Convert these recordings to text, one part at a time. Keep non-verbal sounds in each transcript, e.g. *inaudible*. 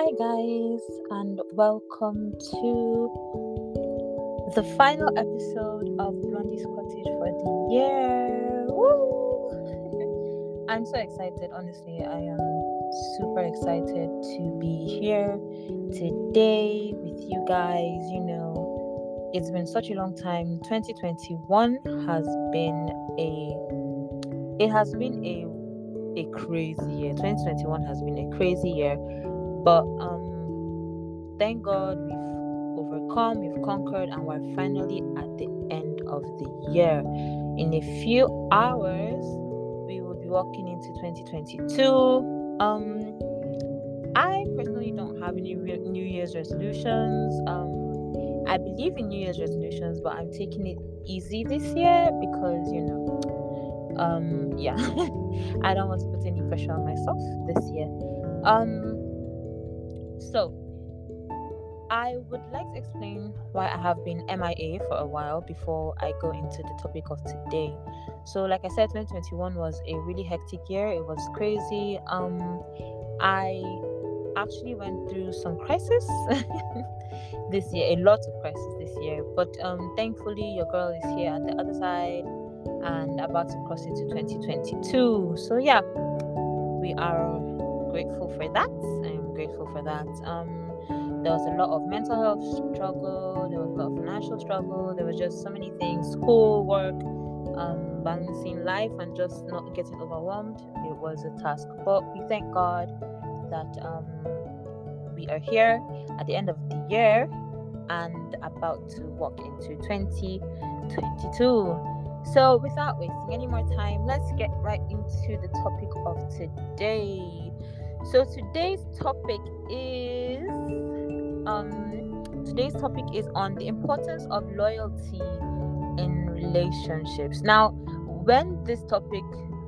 Hi, guys, and welcome to the final episode of Blondie's Cottage for the year. Woo! *laughs* I'm so excited, honestly. I am super excited to be here today with you guys. You know, it's been such a long time. 2021 has been a it has been a a crazy year. 2021 has been a crazy year but um, thank God we've overcome, we've conquered, and we're finally at the end of the year. In a few hours, we will be walking into 2022. Um, I personally don't have any re- New Year's resolutions. Um, I believe in New Year's resolutions, but I'm taking it easy this year because you know, um, yeah, *laughs* I don't want to put any pressure on myself this year. Um, so, I would like to explain why I have been MIA for a while before I go into the topic of today. So, like I said, 2021 was a really hectic year. It was crazy. Um, I actually went through some crisis *laughs* this year, a lot of crisis this year. But um, thankfully, your girl is here at the other side and about to cross into 2022. So, yeah, we are grateful for that. Grateful for that. Um, there was a lot of mental health struggle, there was a lot of financial struggle, there was just so many things, school, work, um, balancing life, and just not getting overwhelmed. It was a task, but we thank God that um, we are here at the end of the year and about to walk into 2022. So, without wasting any more time, let's get right into the topic of today. So today's topic is um today's topic is on the importance of loyalty in relationships. Now, when this topic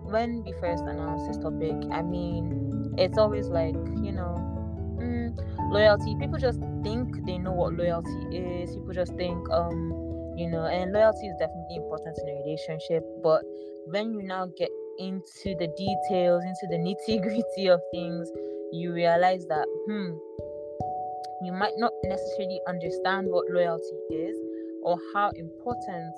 when we first announced this topic, I mean, it's always like, you know, mm, loyalty. People just think they know what loyalty is. People just think um you know, and loyalty is definitely important in a relationship, but when you now get into the details, into the nitty gritty of things, you realize that, hmm, you might not necessarily understand what loyalty is or how important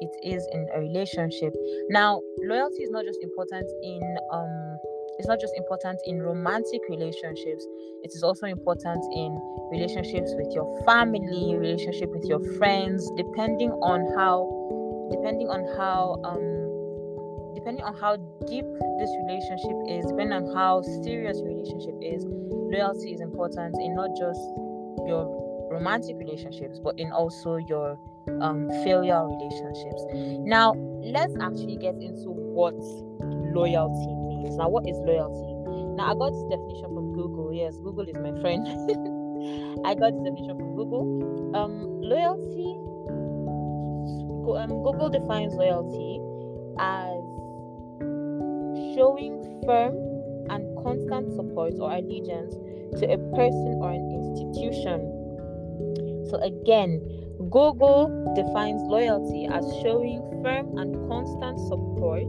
it is in a relationship. Now, loyalty is not just important in um it's not just important in romantic relationships it is also important in relationships with your family relationship with your friends depending on how depending on how um depending on how deep this relationship is, depending on how serious relationship is, loyalty is important in not just your romantic relationships, but in also your um, failure relationships. Now, let's actually get into what loyalty means. Now, what is loyalty? Now, I got this definition from Google. Yes, Google is my friend. *laughs* I got this definition from Google. Um, loyalty. Um, Google defines loyalty as showing firm and constant support or allegiance to a person or an institution. So, again, Google defines loyalty as showing firm and constant support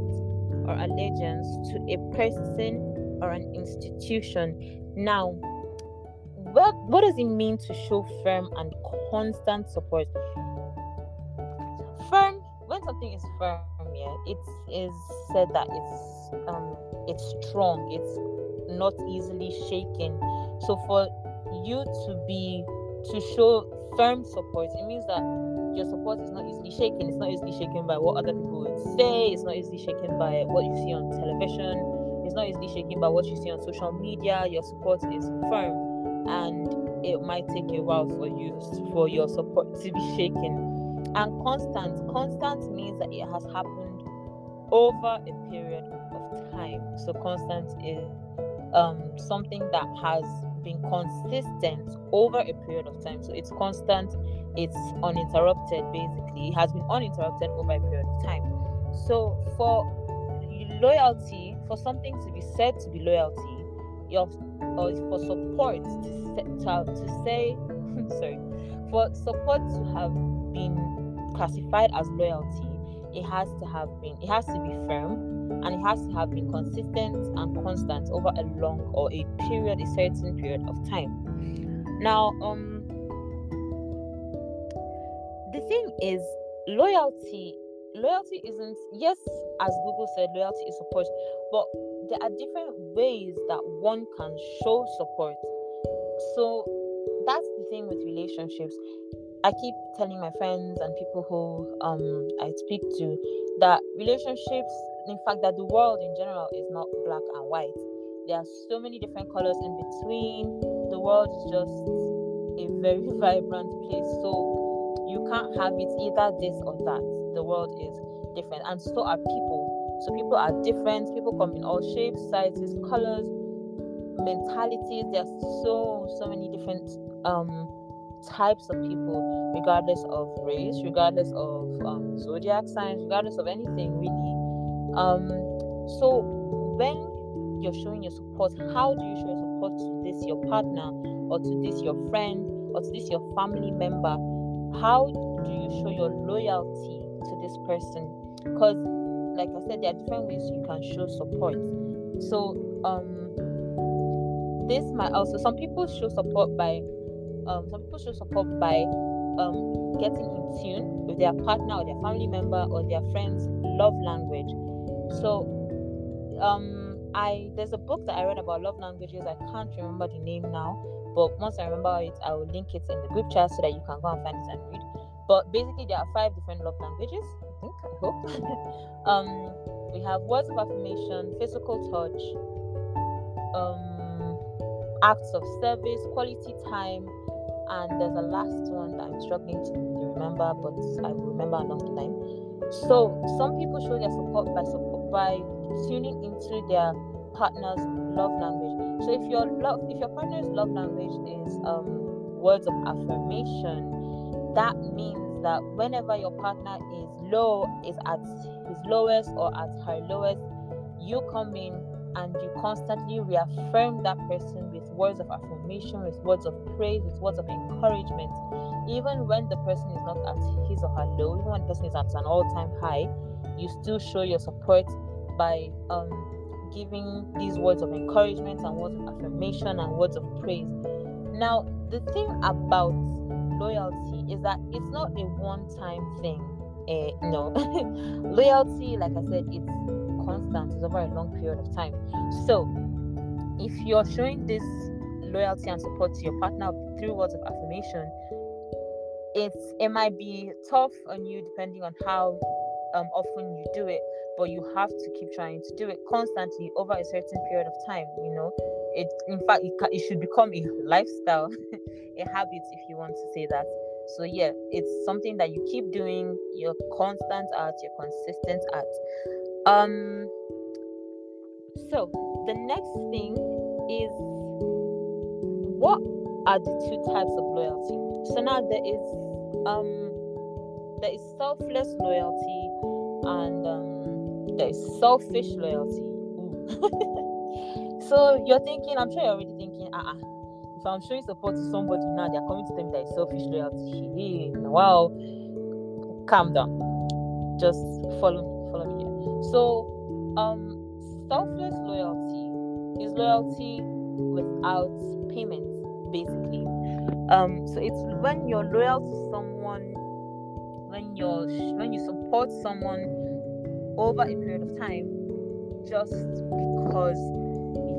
or allegiance to a person or an institution. Now, what, what does it mean to show firm and constant support? Firm, when something is firm, yeah, it is said that it's um it's strong it's not easily shaken. So for you to be to show firm support it means that your support is not easily shaken. It's not easily shaken by what other people would say. It's not easily shaken by what you see on television. It's not easily shaken by what you see on social media. Your support is firm and it might take a while for you for your support to be shaken. And constant constant means that it has happened over a period time. So constant is um, something that has been consistent over a period of time. So it's constant, it's uninterrupted basically. It has been uninterrupted over a period of time. So for loyalty, for something to be said to be loyalty, you have, or for support to, to, to say, *laughs* sorry, for support to have been classified as loyalty, it has to have been, it has to be firm and it has to have been consistent and constant over a long or a period, a certain period of time. Now, um, the thing is, loyalty loyalty isn't yes as google said loyalty is support but there are different ways that one can show support so that's the thing with relationships i keep telling my friends and people who um i speak to that relationships in fact that the world in general is not black and white. There are so many different colors in between. The world is just a very *laughs* vibrant place. So you can't have it either this or that. The world is different and so are people. So people are different. People come in all shapes sizes colors mentalities. There's so so many different um types of people regardless of race regardless of um, zodiac signs regardless of anything really um so when you're showing your support how do you show your support to this your partner or to this your friend or to this your family member? How do you show your loyalty to this person? Because like i said there are different ways you can show support. So um this might also some people show support by um some people show support by um getting in tune with their partner or their family member or their friends love language so um i there's a book that i read about love languages i can't remember the name now but once I remember it, I will link it in the group chat so that you can go and find it and read. But basically, there are five different love languages. I think, I hope. *laughs* um, we have words of affirmation, physical touch, um, acts of service, quality time, and there's a last one that I'm struggling to remember, but I remember along line. So some people show their support by support by tuning into their partner's love language. So if your love, if your partner's love language is um, words of affirmation, that means that whenever your partner is low, is at his lowest or at her lowest, you come in and you constantly reaffirm that person words of affirmation, with words of praise, with words of encouragement. Even when the person is not at his or her low, even when the person is at an all-time high, you still show your support by um, giving these words of encouragement and words of affirmation and words of praise. Now, the thing about loyalty is that it's not a one time thing. Uh, no, *laughs* loyalty, like I said, it's constant, it's over a long period of time. So, if you're showing this loyalty and support to your partner through words of affirmation, it's it might be tough on you depending on how um, often you do it but you have to keep trying to do it constantly over a certain period of time you know? It in fact it, it should become a lifestyle *laughs* a habit if you want to say that. So yeah it's something that you keep doing you're constant at you're consistent at. Um so the next thing is what are the two types of loyalty so now there is um there is selfless loyalty and um, there is selfish loyalty. *laughs* so you're thinking, I'm sure you're already thinking, ah, uh-uh, if I'm showing support to somebody now, they're coming to me that it's selfish loyalty. Hey, wow, calm down. Just follow me, follow me here. So, um, selfless loyalty is loyalty without payment, basically. Um, so it's when you're loyal to someone when you're when you support someone over a period of time just because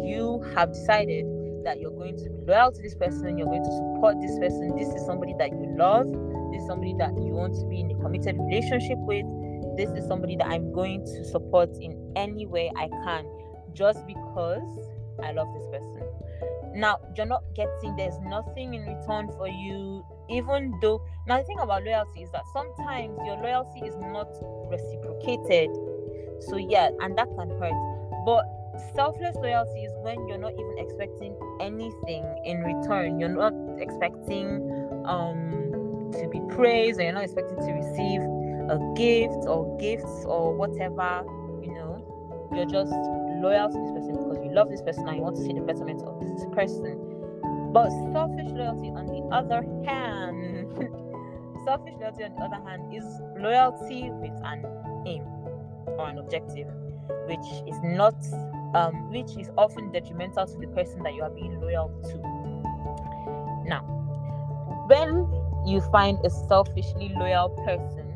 you have decided that you're going to be loyal to this person, you're going to support this person. This is somebody that you love. This is somebody that you want to be in a committed relationship with. This is somebody that I'm going to support in any way I can just because I love this person. Now, you're not getting, there's nothing in return for you even though now the thing about loyalty is that sometimes your loyalty is not reciprocated. So yeah and that can hurt. But selfless loyalty is when you're not even expecting anything in return. You're not expecting um to be praised or you're not expecting to receive a gift or gifts or whatever you know you're just loyal to this person because you love this person and you want to see the betterment of this person but selfish loyalty, on the other hand, *laughs* selfish loyalty, on the other hand, is loyalty with an aim or an objective. which is not um, which is often detrimental to the person that you are being loyal to. Now, when you find a selfishly loyal person,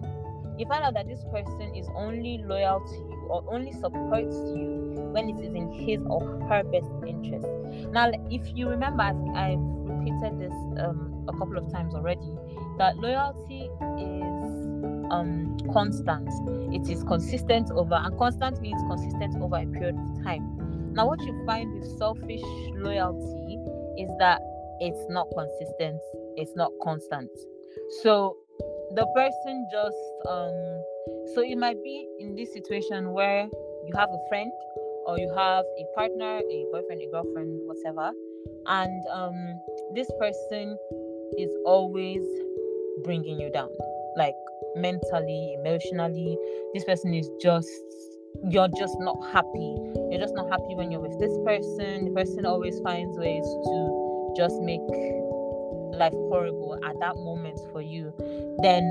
you find out that this person is only loyal to you or only supports you when it is in his or her best interest. Now, if you remember, I've, repeated this um, a couple of times already that loyalty is um, constant, it is consistent over, and constant means consistent over a period of time. Now, what you find with selfish loyalty is that it's not consistent, it's not constant. So, the person just um so it might be in this situation where you have a friend or you have a partner a boyfriend a girlfriend whatever and um this person is always bringing you down like mentally emotionally. This person is just you're just not happy. You're just not happy when you're with this person. The person always finds ways to just make life horrible at that moment for you, then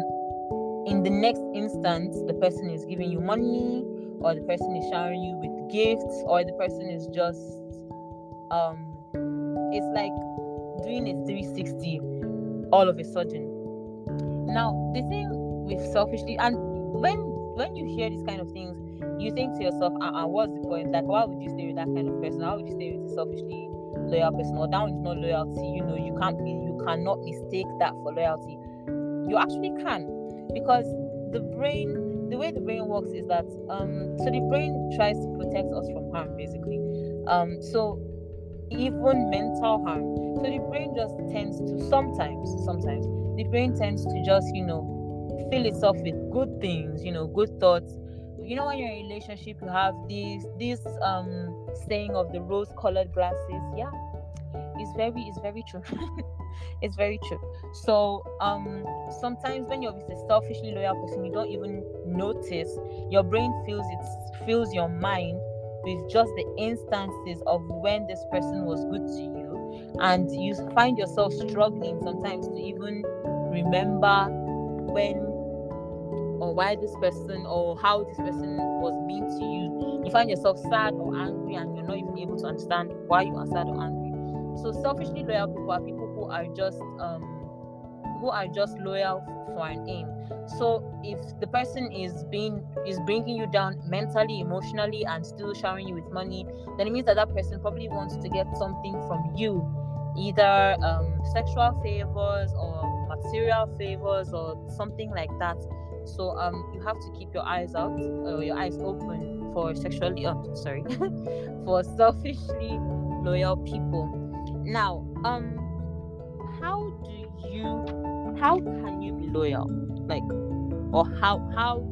in the next instance, the person is giving you money, or the person is showering you with gifts, or the person is just um it's like doing a 360 all of a sudden. Now the thing with selfishly and when when you hear these kind of things, you think to yourself, uh, uh what's the point? Like, why would you stay with that kind of person? Why would you stay with a selfishly loyal person? Or that one is not loyalty. You know, you can't be cannot mistake that for loyalty. You actually can because the brain, the way the brain works is that um, so the brain tries to protect us from harm basically. Um, so even mental harm. So the brain just tends to sometimes, sometimes the brain tends to just you know fill itself with good things, you know, good thoughts. You know, when you're in a relationship, you have this this um saying of the rose-colored glasses. Yeah, it's very it's very true. *laughs* it's very true. So um sometimes when you're with a selfishly loyal person, you don't even notice. Your brain feels it fills your mind with just the instances of when this person was good to you, and you find yourself struggling sometimes to even remember when or why this person or how this person was mean to you. You find yourself sad or angry, and you're not even able to understand why you are sad or angry. So selfishly loyal people are people who are just um who are just loyal for an aim. So if the person is being is bringing you down mentally, emotionally, and still showering you with money, then it means that that person probably wants to get something from you, either um, sexual favors or material favors or something like that. So um, you have to keep your eyes out, or your eyes open for sexually, oh, sorry, *laughs* for selfishly loyal people. Now, um, how do you, how can you be loyal? Like, or how how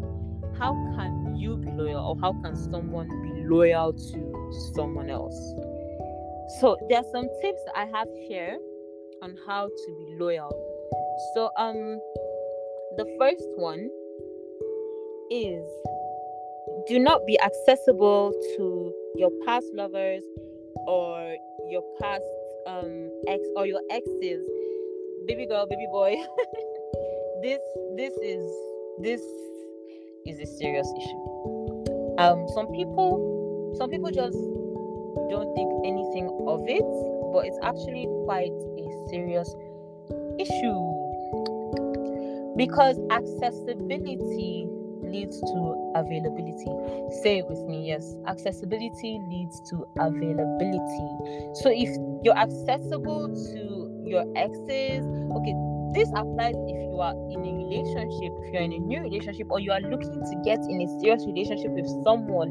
how can you be loyal, or how can someone be loyal to someone else? So there are some tips I have here on how to be loyal. So um, the first one is do not be accessible to your past lovers or your past um ex or your exes. Baby girl baby boy. *laughs* This this is this is a serious issue. Um some people some people just don't think anything of it but it's actually quite a serious issue. Because accessibility leads to availability. Say it with me, yes. Accessibility leads to availability. So if you're accessible to your exes, okay, this applies if you are in a relationship, if you're in a new relationship, or you are looking to get in a serious relationship with someone,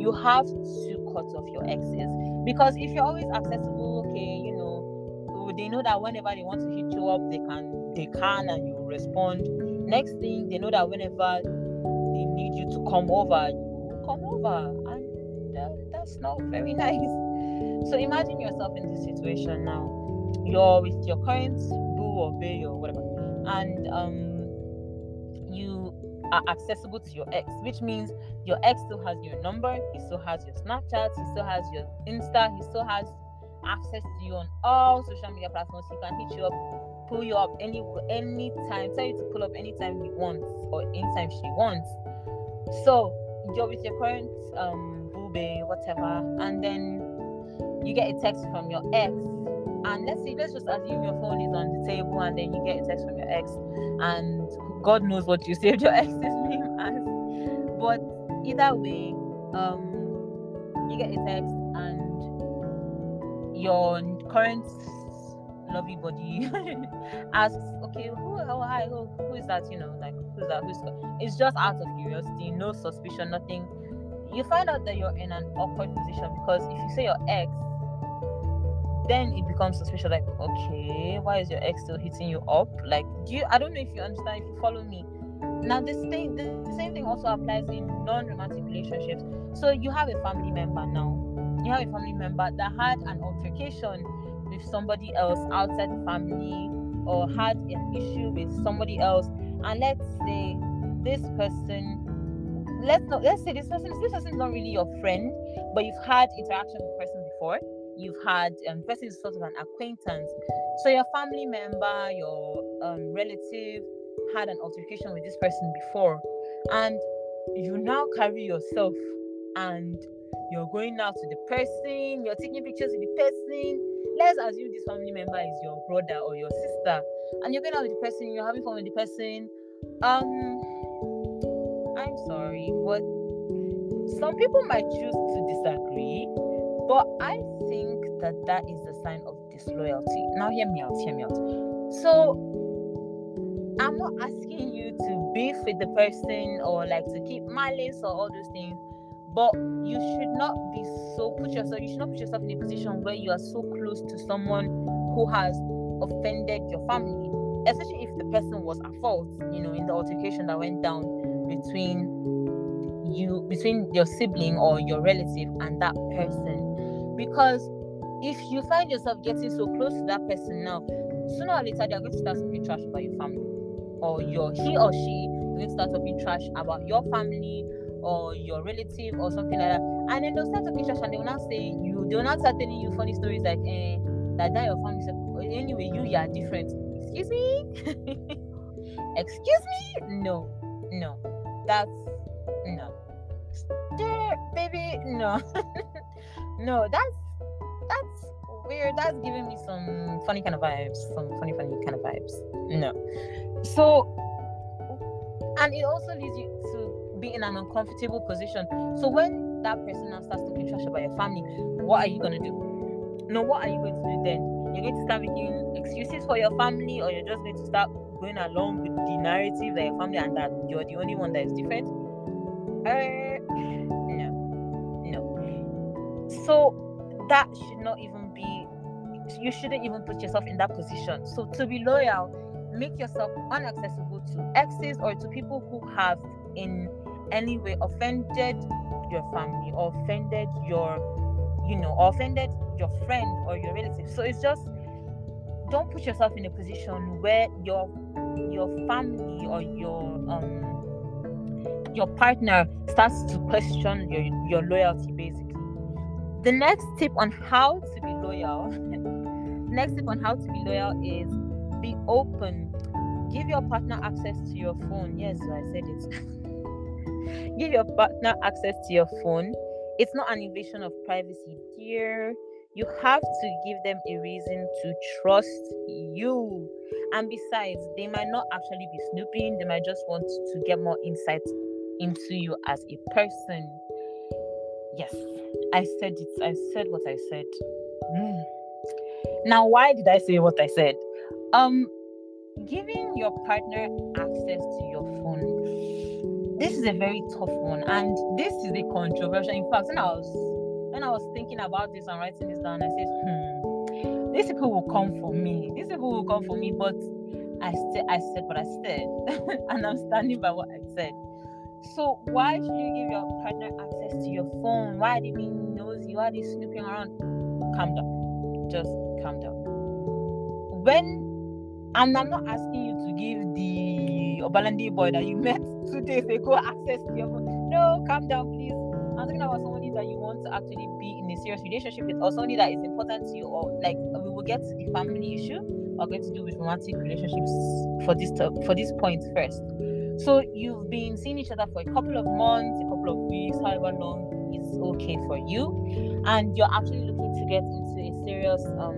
you have to cut off your exes. Because if you're always accessible, okay, you know, they know that whenever they want to hit you up, they can, they can, and you respond. Next thing, they know that whenever they need you to come over, you come over, and uh, that's not very *laughs* nice. So imagine yourself in this situation now. You're with your current boo or bae or whatever, and um, you are accessible to your ex, which means your ex still has your number, he still has your Snapchat, he still has your Insta, he still has access to you on all social media platforms. He can hit you up, pull you up any anytime, tell you to pull up anytime he wants or anytime she wants. So you're with your current um boobe, whatever, and then you get a text from your ex. And let's see, let's just assume your phone is on the table and then you get a text from your ex, and God knows what you saved your *laughs* ex's name as. But either way, um, you get a text and your current lovely body *laughs* asks, okay, who, who, who is that? You know, like who's that? Who's it's just out of curiosity, no suspicion, nothing. You find out that you're in an awkward position because if you say your ex, then it becomes suspicious. Like, okay, why is your ex still hitting you up? Like, do you? I don't know if you understand. If you follow me, now this thing, the same thing also applies in non-romantic relationships. So you have a family member now. You have a family member that had an altercation with somebody else outside the family or had an issue with somebody else. And let's say this person let's not let's say this person this person is not really your friend but you've had interaction with the person before. You've had um the person is sort of an acquaintance. So your family member your um, relative had an altercation with this person before. And you now carry yourself and you're going out to the person you're taking pictures with the person let's assume this family member is your brother or your sister and you're going out with the person you're having fun with the person um i'm sorry but some people might choose to disagree but i think that that is a sign of disloyalty. Now hear me out hear me out. So i'm not asking you to beef with the person or like to keep malice or all those things but you should not be so put yourself you should not put yourself in a position where you are so close to someone who has offended your family especially if the person was at fault you know in the altercation that went down between you between your sibling or your relative and that person. Because if you find yourself getting so close to that person now sooner or later they're going to start talking trash about your family or your he or she is going to start talking trash about your family or your relative or something like that. And then they'll start talking trash and they will not say you, they will not start telling you funny stories like, eh, that that your family anyway, you, you are different. Excuse me? *laughs* Excuse me? No, no. That's, no. There, baby, no. *laughs* no, that's, that's weird. That's giving me some funny kind of vibes, some funny, funny kind of vibes. No. So, and it also leads you to be in an uncomfortable position. So when that person now starts talking trash about your family, what are you gonna do? No, what are you going to do then? You're going to start making excuses for your family, or you're just going to start going along with the narrative that your family and that you're the only one that is different. Uh, *sighs* no, no. So that should not even be. You shouldn't even put yourself in that position. So to be loyal, make yourself unaccessible to exes or to people who have in any way offended your family or offended your you know offended your friend or your relative. So it's just don't put yourself in a position where your your family or your um your partner starts to question your your loyalty basically. The next tip on how to be loyal *laughs* next tip on how to be loyal is be open. Give your partner access to your phone. Yes i said it *laughs* Give your partner access to your phone. It's not an invasion of privacy, dear. You have to give them a reason to trust you. And besides, they might not actually be snooping, they might just want to get more insight into you as a person. Yes, I said it. I said what I said. Mm. Now, why did I say what I said? Um, giving your partner access to your phone this is a very tough one, and this is a controversial. In fact, when I was when I was thinking about this and writing this down, I said, hmm, these people will come for me. These people will come for me, but I said I said what I said, *laughs* and I'm standing by what I said. So why should you give your partner access to your phone? Why are they being nosy? Why are they snooping around? Calm down. Just calm down. When and I'm not asking you to give the Obalende boy that you met *laughs* two days ago access to your phone. No, calm down, please. I'm talking about somebody that you want to actually be in a serious relationship with, or somebody that is important to you, or like we will get to the family issue. We're going to do with romantic relationships for this for this point first. So you've been seeing each other for a couple of months, a couple of weeks, however long is okay for you, and you're actually looking to get into a serious um,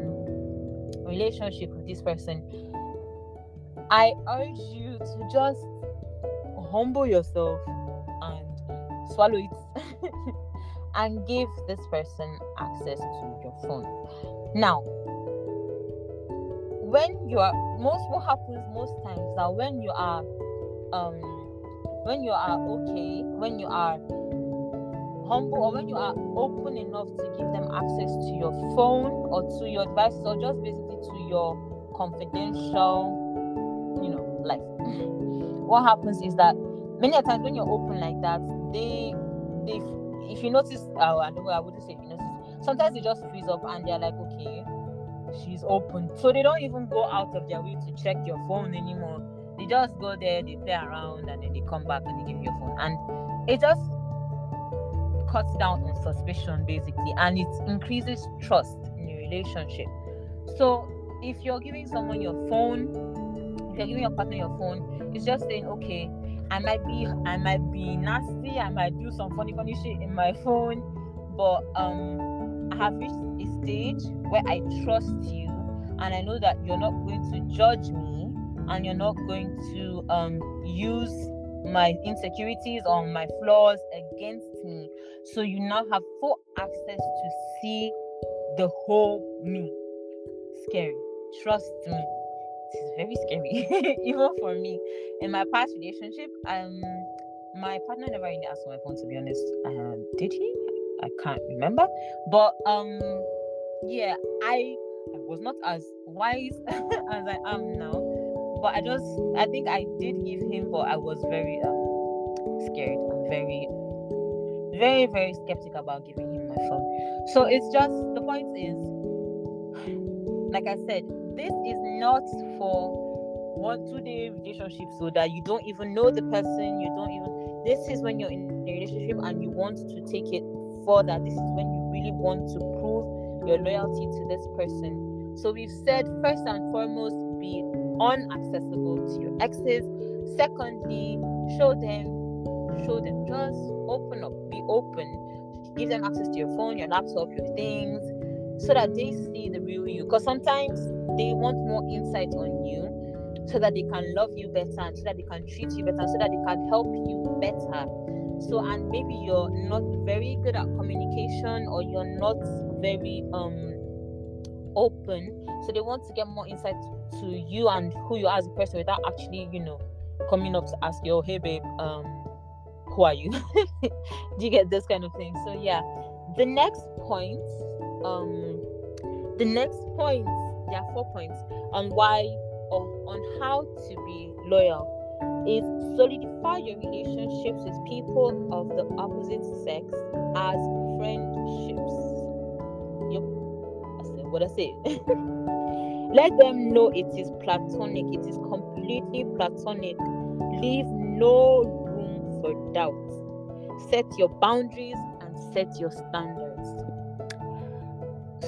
relationship with this person. I urge you to just humble yourself and swallow it *laughs* and give this person access to your phone. Now, when you are most what happens most times that when you are um when you are okay, when you are humble or when you are open enough to give them access to your phone or to your devices or just basically to your confidential. What happens is that many times when you're open like that, they they if you notice, uh, I know I wouldn't say if you notice, sometimes they just freeze up and they're like, okay, she's open. So they don't even go out of their way to check your phone anymore. They just go there, they play around, and then they come back and they give you your phone. And it just cuts down on suspicion basically and it increases trust in your relationship. So if you're giving someone your phone, if you're giving your partner your phone, it's just saying, okay, I might be I might be nasty, I might do some funny funny shit in my phone, but um I have reached a stage where I trust you and I know that you're not going to judge me and you're not going to um use my insecurities or my flaws against me. So you now have full access to see the whole me. Scary. Trust me is very scary, *laughs* even for me. In my past relationship, um, my partner never really asked for my phone. To be honest, uh, did he? I can't remember. But um, yeah, I I was not as wise *laughs* as I am now. But I just I think I did give him, but I was very um scared and very very very skeptical about giving him my phone. So it's just the point is, like I said, this is not for one two day relationship so that you don't even know the person you don't even this is when you're in a relationship and you want to take it further. This is when you really want to prove your loyalty to this person. So we've said first and foremost be unaccessible to your exes. Secondly show them show them just open up be open. Give them access to your phone your laptop your things so that they see the real you. Because sometimes they want more insight on you so that they can love you better and so that they can treat you better so that they can help you better. So and maybe you're not very good at communication or you're not very um open so they want to get more insight to you and who you are as a person without actually you know coming up to ask you oh hey babe um who are you? *laughs* Do you get this kind of thing so yeah. The next point um the next point there are four points on why or on how to be loyal is solidify your relationships with people of the opposite sex as friendships. Yep, what I say. *laughs* Let them know it is platonic, it is completely platonic. Leave no room for doubt. Set your boundaries and set your standards.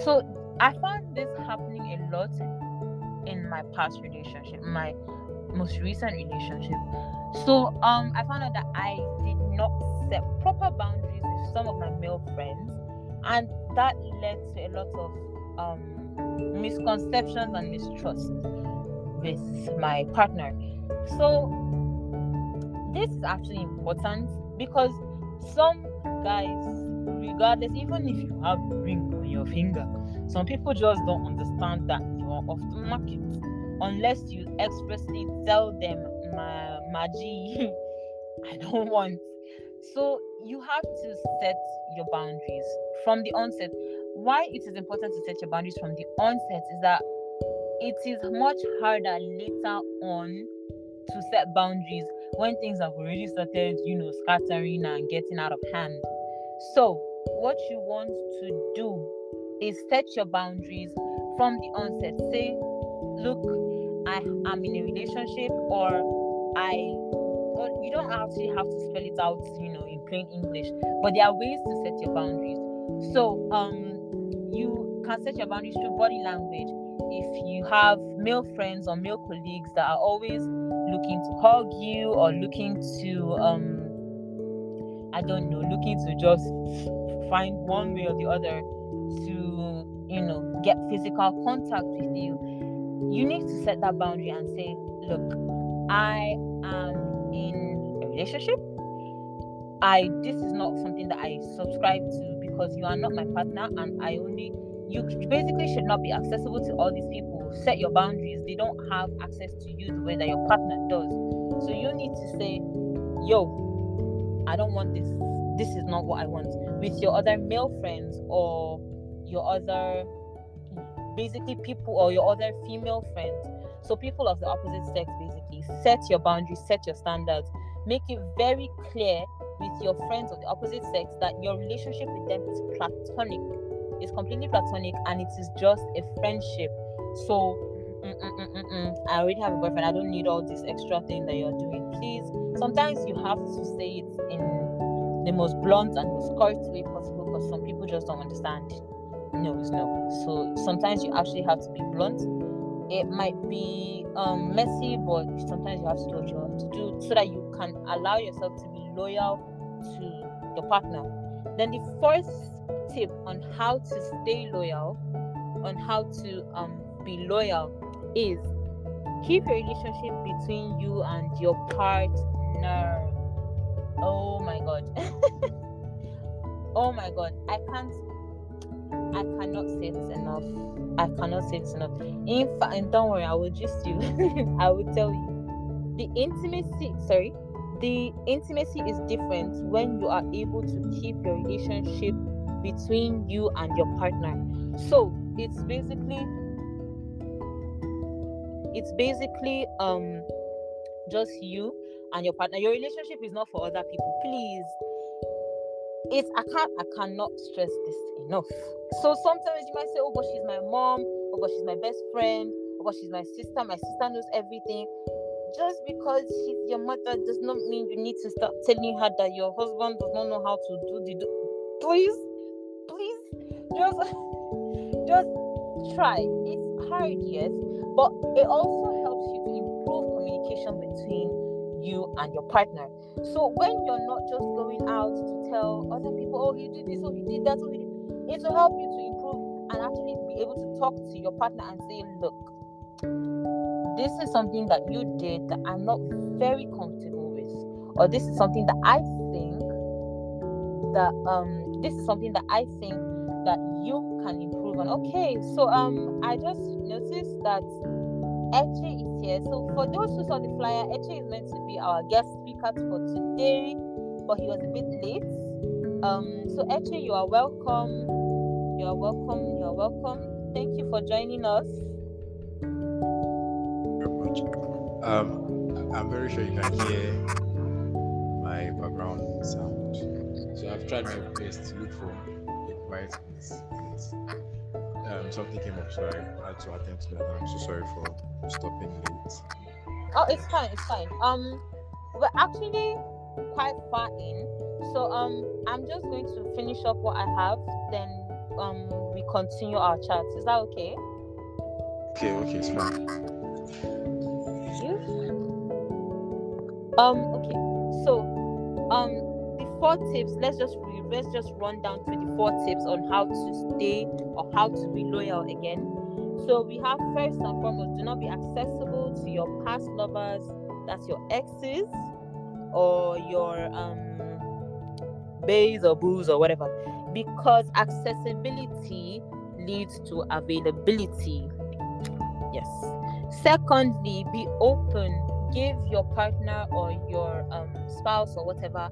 So I found this happening a lot in my past relationship, my most recent relationship. So um I found out that I did not set proper boundaries with some of my male friends and that led to a lot of um misconceptions and mistrust with my partner. So this is actually important because some guys regardless even if you have a ring on your finger some people just don't understand that you are off the market unless you expressly tell them, my Maji, *laughs* I don't want. So you have to set your boundaries from the onset. Why it is important to set your boundaries from the onset is that it is much harder later on to set boundaries when things have already started, you know, scattering and getting out of hand. So, what you want to do is set your boundaries from the onset. Say, look, I am in a relationship, or I, or you don't actually have to spell it out, you know, in plain English, but there are ways to set your boundaries. So, um, you can set your boundaries through body language. If you have male friends or male colleagues that are always looking to hug you or looking to um I don't know, looking to just find one way or the other to, you know, get physical contact with you, you need to set that boundary and say, look, I am in a relationship. I this is not something that I subscribe to because you are not my partner and I only you basically should not be accessible to all these people. Set your boundaries. They don't have access to you the way that your partner does. So you need to say, yo, I don't want this. This is not what I want. With your other male friends or your other basically people or your other female friends. So people of the opposite sex basically set your boundaries, set your standards. Make it very clear with your friends of the opposite sex that your relationship with them is platonic. It's completely platonic and it is just a friendship. So Mm, mm, mm, I already have a boyfriend. I don't need all this extra thing that you're doing. Please sometimes you have to say it in the most blunt and most correct way possible because some people just don't understand. No is no. So sometimes you actually have to be blunt. It might be um, messy, but sometimes you have to do what you have to do so that you can allow yourself to be loyal to your partner. Then the first tip on how to stay loyal, on how to um, be loyal, is keep your relationship between you and your partner. Oh my god. *laughs* oh my god. I can't I cannot say this enough. I cannot say this enough. In fact, and don't worry, I will just you. *laughs* I will tell you. The intimacy, sorry, the intimacy is different when you are able to keep your relationship between you and your partner. So it's basically it's basically um just you and your partner. Your relationship is not for other people. Please. It's I can't I cannot stress this enough. So sometimes you might say, Oh, but she's my mom, oh but she's my best friend, oh but she's my sister, my sister knows everything. Just because she's your mother does not mean you need to start telling her that your husband does not know how to do the do. Please, please, just *laughs* just try. It's hard, yes, but it also helps you to improve communication between you and your partner. So when you're not just going out to tell other people, oh, he did this, oh, he did that, oh, it will help you to improve and actually be able to talk to your partner and say, look, this is something that you did that I'm not very comfortable with, or this is something that I think that um this is something that I think that you can improve on. Okay, so um I just noticed that Eche is here. So for those who saw the flyer, Eche is meant to be our guest speaker for today, but he was a bit late. Um, so Eche, you are welcome. You are welcome. You are welcome. Thank you for joining us. Very much. Um, I'm very sure you can hear my background sound. So I've tried my best to look for a quiet place um, something came up, so I had to attend to that. I'm so sorry for stopping late. Oh, it's fine. It's fine. Um, we're actually quite far in, so um, I'm just going to finish up what I have. Then um, we continue our chat. Is that okay? Okay. Okay. It's fine. You? Um. Okay. So, um, the four tips. Let's just let's just run down through the four tips on how to stay or how to be loyal again. So we have first and foremost, do not be accessible to your past lovers, that's your exes or your um bays or booze or whatever, because accessibility leads to availability. Yes. Secondly, be open. Give your partner or your um, spouse or whatever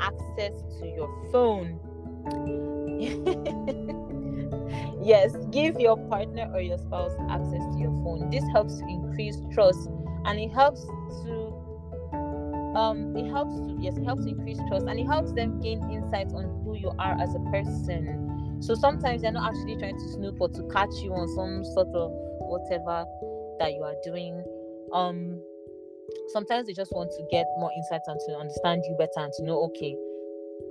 access to your phone. *laughs* yes, give your partner or your spouse access to your phone. This helps to increase trust and it helps to um it helps to yes, it helps increase trust and it helps them gain insights on who you are as a person. So sometimes they're not actually trying to snoop or to catch you on some sort of whatever that you are doing. Um sometimes they just want to get more insights and to understand you better and to know okay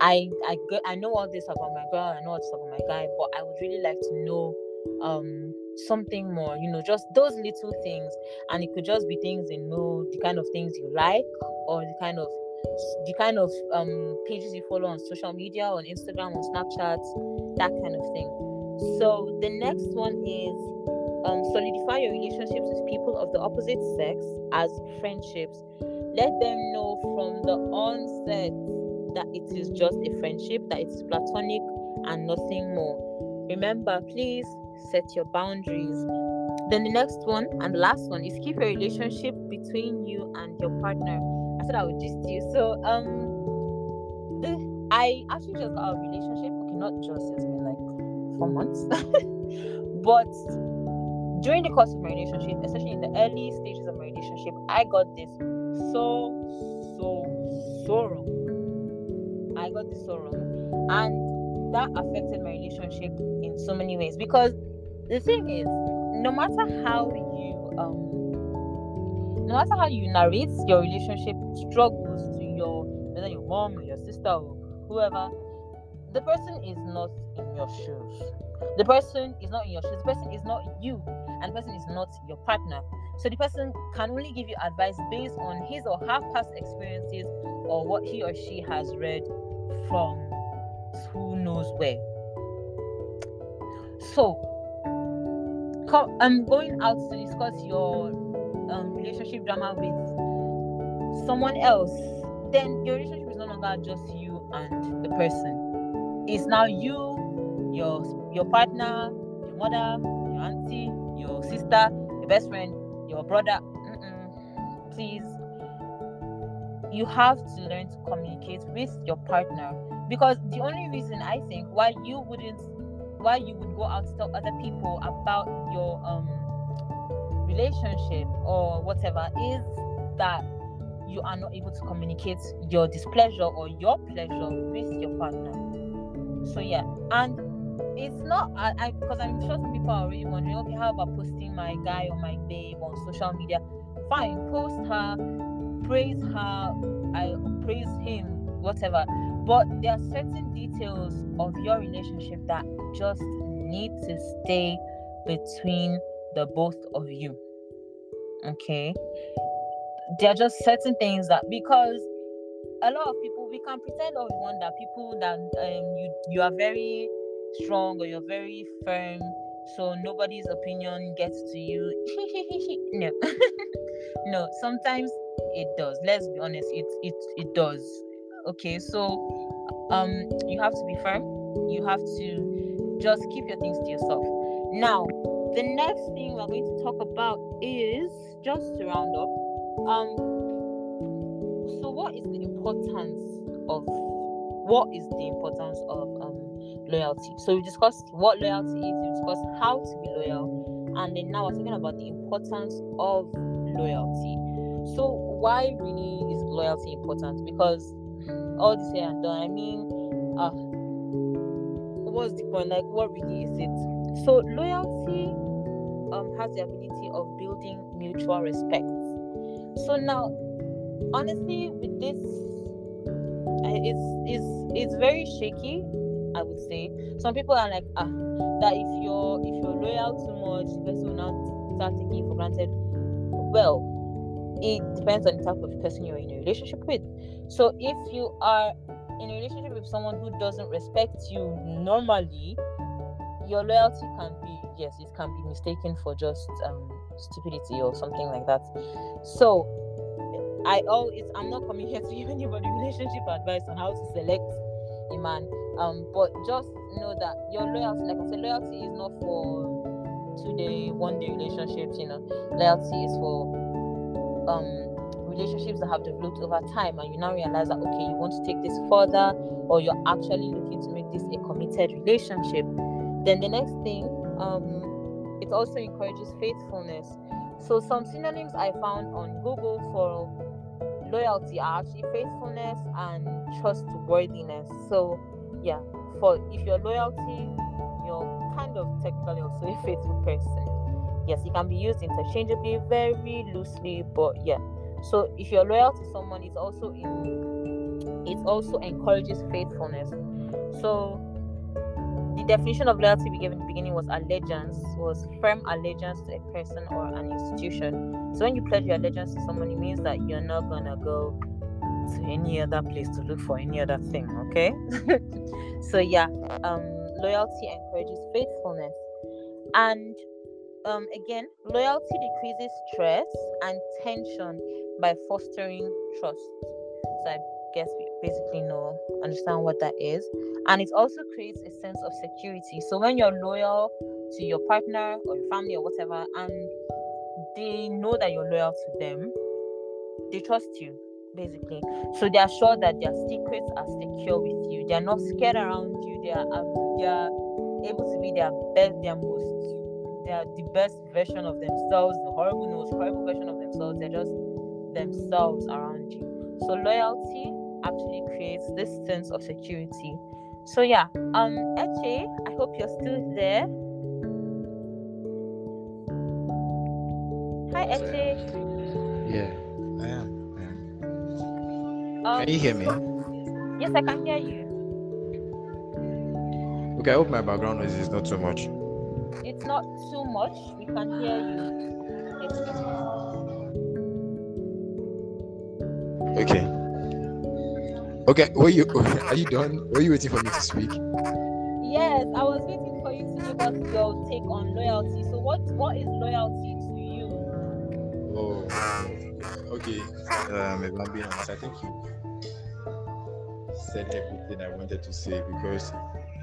i i i know all this about my girl i know all this about my guy but i would really like to know um something more you know just those little things. And it could just be things you know the kind of things you like or the kind of the kind of um pages you follow on social media on instagram on snapchat that kind of thing. So the next one is um, solidify your relationships with people of the opposite sex as friendships. Let them know from the onset that it is just a friendship that it is platonic and nothing more remember please set your boundaries. Then the next one and the last one is keep your relationship between you and your partner. I said I would just you. So um the, I actually just got a relationship. Okay, not just it's been like four months. *laughs* but during the course of my relationship, especially in the early stages of my relationship, I got this so so so wrong. I got this so wrong. And that affected my relationship in so many ways. Because the thing is no matter how you um no matter how you narrate your relationship struggles to your whether your mom or your sister or whoever the person is not in your shoes. The person is not in your shoes. The person is not you. And the person is not your partner. So the person can only give you advice based on his or her past experiences or what he or she has read from who knows where. So, I'm going out to discuss your um, relationship drama with someone else. Then your relationship is no longer just you and the person. It's now you, your your partner, your mother, your auntie, your sister, your best friend, your brother. Mm-mm. Please, you have to learn to communicate with your partner because the only reason I think why you wouldn't why you would go out to tell other people about your um relationship or whatever is that you are not able to communicate your displeasure or your pleasure with your partner. So yeah, and it's not I because I'm sure some people are already wondering, okay, how about posting my guy or my babe on social media? Fine, post her, praise her, I praise him, whatever but there are certain details of your relationship that just need to stay between the both of you. Okay? There are just certain things that because a lot of people we can pretend all we want that people that um you you are very strong or you're very firm so nobody's opinion gets to you *laughs* no *laughs* no sometimes it does. Let's be honest it it it does. Okay so um you have to be firm. You have to just keep your things to yourself. Now the next thing we're going to talk about is just to round up um so what is the importance of what is the importance of um loyalty? So we discussed what loyalty is we discussed how to be loyal and then now we're talking about the importance of loyalty. So why really is loyalty important because all this here and done. I mean, uh, what's the point? Like, what really is it? So, loyalty um has the ability of building mutual respect. So now, honestly, with this, it's it's it's very shaky. I would say some people are like, ah, that if you're if you're loyal too much, the person will not start taking for granted. Well, it depends on the type of person you're in a relationship with. So if you are in a relationship with someone who doesn't respect you normally, your loyalty can be yes, it can be mistaken for just um, stupidity or something like that. So I always I'm not coming *laughs* here to give anybody relationship advice on how to select a man. Um, but just know that your loyalty, like I said, loyalty is not for two day, one day relationships, you know. Loyalty is for um relationships that have developed over time and you now realize that okay you want to take this further or you're actually looking to make this a committed relationship then the next thing um it also encourages faithfulness. So some synonyms i found on google for loyalty are actually faithfulness and trustworthiness. So yeah for if you're loyalty you're kind of technically also a faithful person yes it can be used interchangeably very loosely but yeah so if you're loyal to someone, it's also in, it also encourages faithfulness. So the definition of loyalty we gave in the beginning was allegiance, was firm allegiance to a person or an institution. So when you pledge your allegiance to someone, it means that you're not gonna go to any other place to look for any other thing. Okay. *laughs* so yeah, um, loyalty encourages faithfulness, and um, again, loyalty decreases stress and tension by fostering trust. So I guess we basically know understand what that is. And it also creates a sense of security. So when you're loyal to your partner or your family or whatever and they know that you're loyal to them they trust you basically. So they are sure that their secrets are secure with you. They're not scared around you. They are um, they are able to be their best their most they are the best version of themselves the horrible most horrible version of themselves they're just themselves around you so loyalty actually creates this sense of security. So yeah, um Eche, I hope you're still there. Hi Eche. Yeah, I am. I am. Um, Can you hear me? Yes, I can hear you. Okay, I hope my background noise is not too much. It's not too much. We can hear you. Okay. Okay, were you *laughs* are you done? Were you waiting for me to speak? Yes, I was waiting for you to give us your take on loyalty. So what what is loyalty to you? Oh, okay. Um, if I'm being honest, I think you said everything I wanted to say because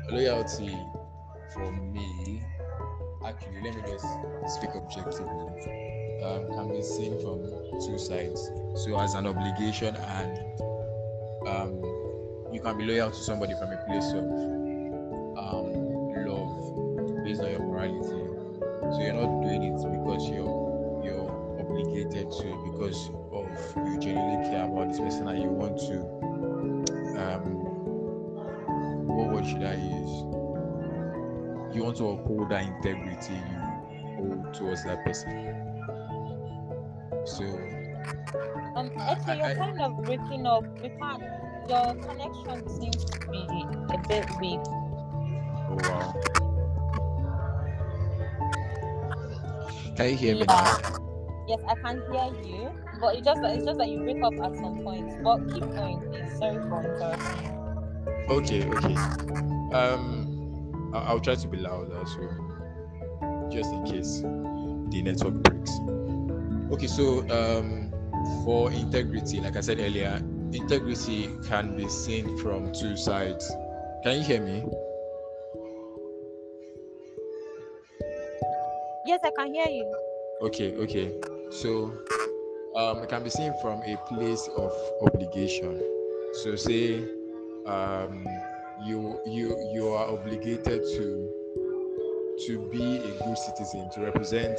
loyalty for me, actually, let me just speak objectively, um, can be seen from two sides. So, as an obligation, and um, you can be loyal to somebody from a place of um, love based on your morality. So, you're not doing it because you're you're obligated to because of you genuinely care about this person and you want to um what word should I use? You want to uphold that integrity you hold towards that person. So Um, I- you're kind of breaking up. We can't. Your connection seems to be a bit weak. oh wow. Can you hear me now? Yes, I can hear you, but it's just it's just that you break up at some points. But keep going, please. Sorry for interrupting. Okay, okay. Um I- I'll try to be louder so just in case the network breaks. Okay, so um for integrity, like I said earlier, integrity can be seen from two sides. Can you hear me? Yes, I can hear you. Okay, okay. So um it can be seen from a place of obligation. So say um you you you are obligated to to be a good citizen, to represent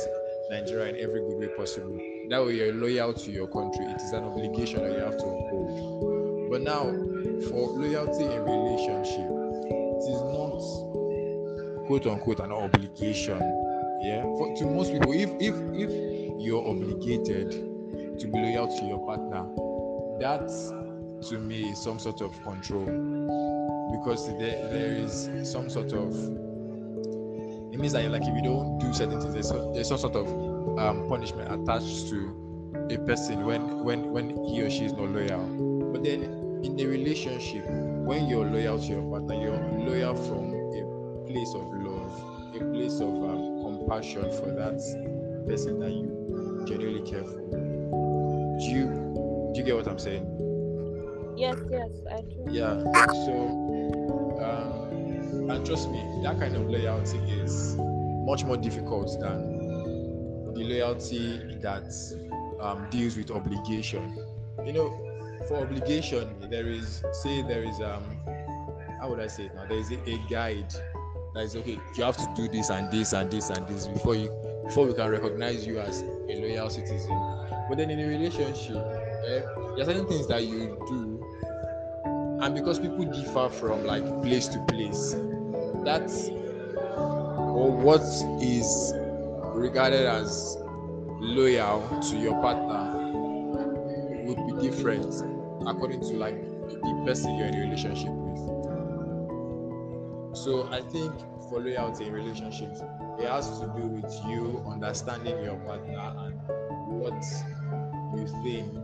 Nigeria in every good way possible. That way you're loyal to your country. It is an obligation that you have to uphold. But now for loyalty in relationship, it is not quote unquote an obligation. Yeah. For to most people, if if if you're obligated to be loyal to your partner, that to me is some sort of control. Because there, there is some sort of it means that like if you don't do certain things, there's, so, there's some sort of um, punishment attached to a person when when when he or she is not loyal. But then in the relationship, when you're loyal to your partner, you're loyal from a place of love, a place of um, compassion for that person that you genuinely care for. Do you do you get what I'm saying? Yes, yes, I do. Yeah. So, um, and trust me, that kind of loyalty is much more difficult than the loyalty that um, deals with obligation. You know, for obligation, there is say there is um, how would I say it now? There is a, a guide that is okay. You have to do this and this and this and this before you before we can recognize you as a loyal citizen. But then in a relationship, eh, there are certain things that you do and because people differ from like place to place that's or what is regarded as loyal to your partner would be different according to like the person you're in a relationship with. So I think for loyalty in relationships, it has to do with you understanding your partner and what you think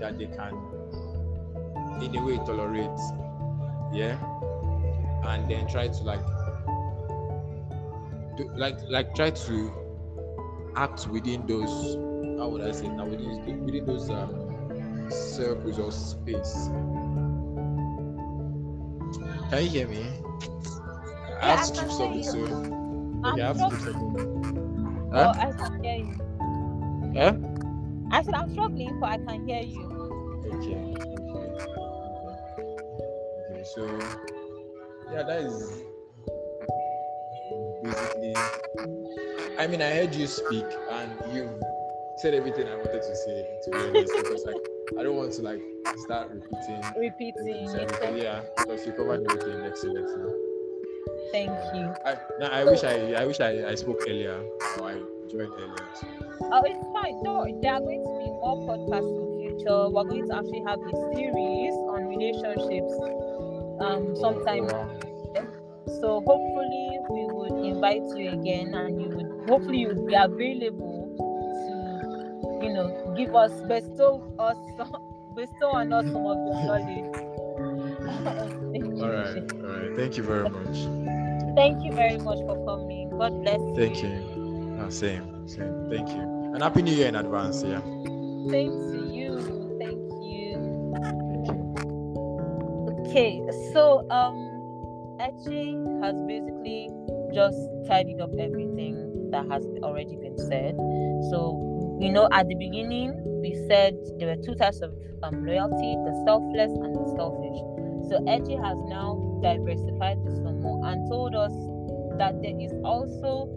that they can, in a way, tolerate. Yeah, and then try to like, do, like, like try to act within those. How would I say now? Within within those um, circles or space. Can you hear me? I have to can keep hear something you. soon. I'm Okay, I have to keep struggling. something. Oh, Huh? I can hear you. Yeah? I said I'm struggling, but I can hear you. Okay. Okay. Okay. So yeah, that is basically I mean I heard you speak and you said everything I wanted to say to be honest because like I don't want to like start repeating Repeating. Yeah, because you covered everything excellently. Thank you. I, now I wish I I wish I, I spoke earlier or I joined earlier. So. Oh, it's fine. Don't. There are going to be more podcasts in future. We're going to actually have a series on relationships um sometime. So hopefully we would invite you again and you would hopefully you would be available to you know give us bestow us *laughs* bestow on us some of your knowledge. *laughs* All right, all right. Thank you very much. Thank you very much for coming. God bless you. Thank you. Uh, same, same. Thank you. And happy New Year in advance. Yeah. Same Okay, so um has basically just tidied up everything that has already been said. So you know at the beginning we said there were two types of um, loyalty, the selfless and the selfish. So Eche has now diversified this some more and told us that there is also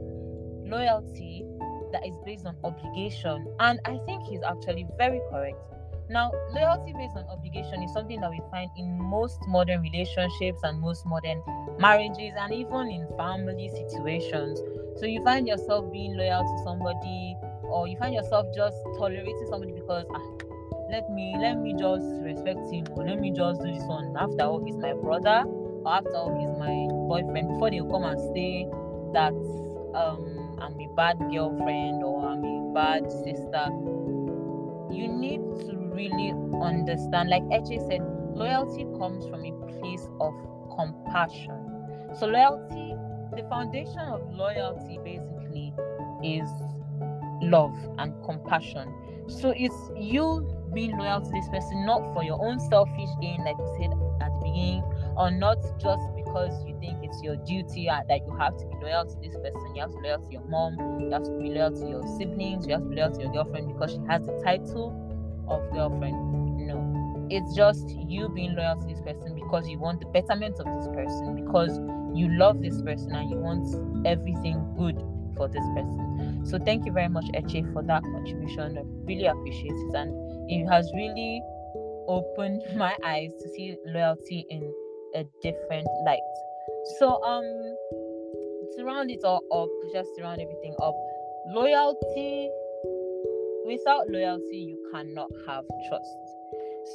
loyalty that is based on obligation. And I think he's actually very correct. Now, loyalty based on obligation is something that we find in most modern relationships and most modern marriages and even in family situations. So you find yourself being loyal to somebody or you find yourself just tolerating somebody because ah, let me let me just respect him or let me just do this one. After all, he's my brother or after all, he's my boyfriend. Before they come and say that um I'm a bad girlfriend or I'm a bad sister, you need to really understand. Like Eche said, loyalty comes from a place of compassion. So loyalty, the foundation of loyalty basically is love and compassion. So it's you being loyal to this person not for your own selfish gain, like we said at the beginning, or not just because you think it's your duty uh, that you have to be loyal to this person. You have to be loyal to your mom, you have to be loyal to your siblings, you have to be loyal to your girlfriend because she has the title of girlfriend. No, it's just you being loyal to this person because you want the betterment of this person, because you love this person and you want everything good for this person. So thank you very much, Eche, for that contribution. I really appreciate it, and it has really opened *laughs* my eyes to see loyalty in a different light. So um, to round it all up, just to round everything up, loyalty. Without loyalty, you cannot have trust.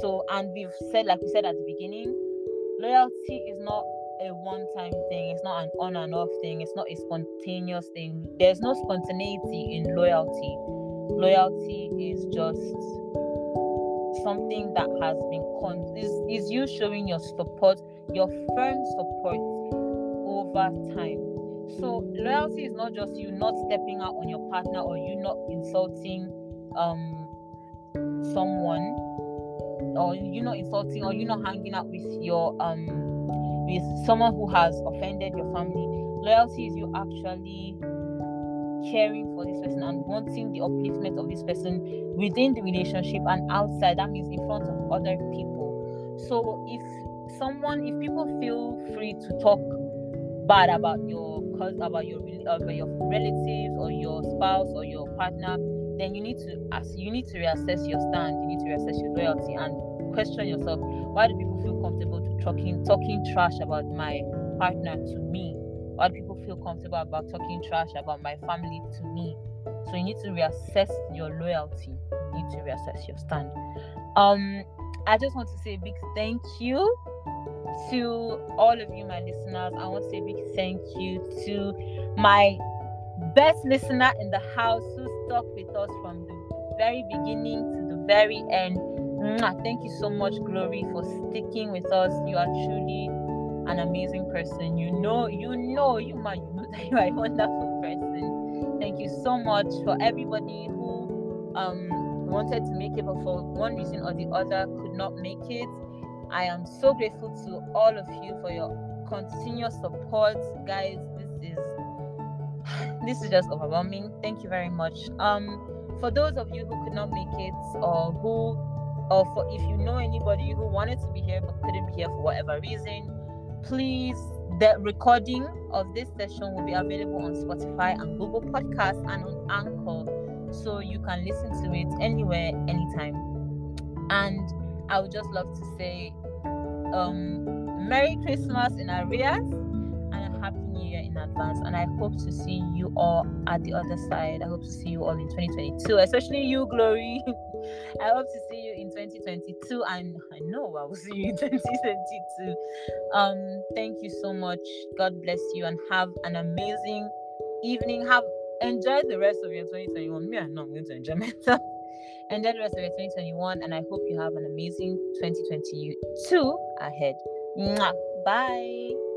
So, and we've said, like we said at the beginning, loyalty is not a one time thing, it's not an on and off thing, it's not a spontaneous thing. There's no spontaneity in loyalty. Loyalty is just something that has been con is, is you showing your support, your firm support over time. So loyalty is not just you not stepping out on your partner or you not insulting um someone or you not insulting or you not hanging out with your um with someone who has offended your family. Loyalty is you actually caring for this person and wanting the upliftment of this person within the relationship and outside. That means in front of other people. So if someone if people feel free to talk bad about your cause about your about your relatives or your spouse or your partner then you need to as you need to reassess your stand you need to reassess your loyalty and question yourself why do people feel comfortable talking talking trash about my partner to me? Why do people feel comfortable about talking trash about my family to me? So you need to reassess your loyalty you need to reassess your stand. Um i just want to say a big thank you to all of you, my listeners, I want to say a big thank you to my best listener in the house who stuck with us from the very beginning to the very end. Thank you so much, Glory, for sticking with us. You are truly an amazing person. You know, you know, you might you know *laughs* that you are a wonderful person. Thank you so much for everybody who um wanted to make it, but for one reason or the other could not make it. I am so grateful to all of you for your continuous support, guys. This is this is just overwhelming. Thank you very much. Um, for those of you who could not make it, or who, or for if you know anybody who wanted to be here but couldn't be here for whatever reason, please the recording of this session will be available on Spotify and Google Podcasts and on Anchor, so you can listen to it anywhere, anytime. And I would just love to say, um, Merry Christmas in arrears advance. And I hope to see you all at the other side. I hope to see you all in 2022, especially you, Glory. *laughs* I hope to see you in 2022, and I know I will see you in *laughs* 2022. Um, thank you so much. God bless you, and have an amazing evening. Have enjoy the rest of your 2021. Me, I'm not going to enjoy *laughs* myself. Enjoy the rest of your 2021, and I hope you have an amazing 2022 ahead. Mwah. Bye.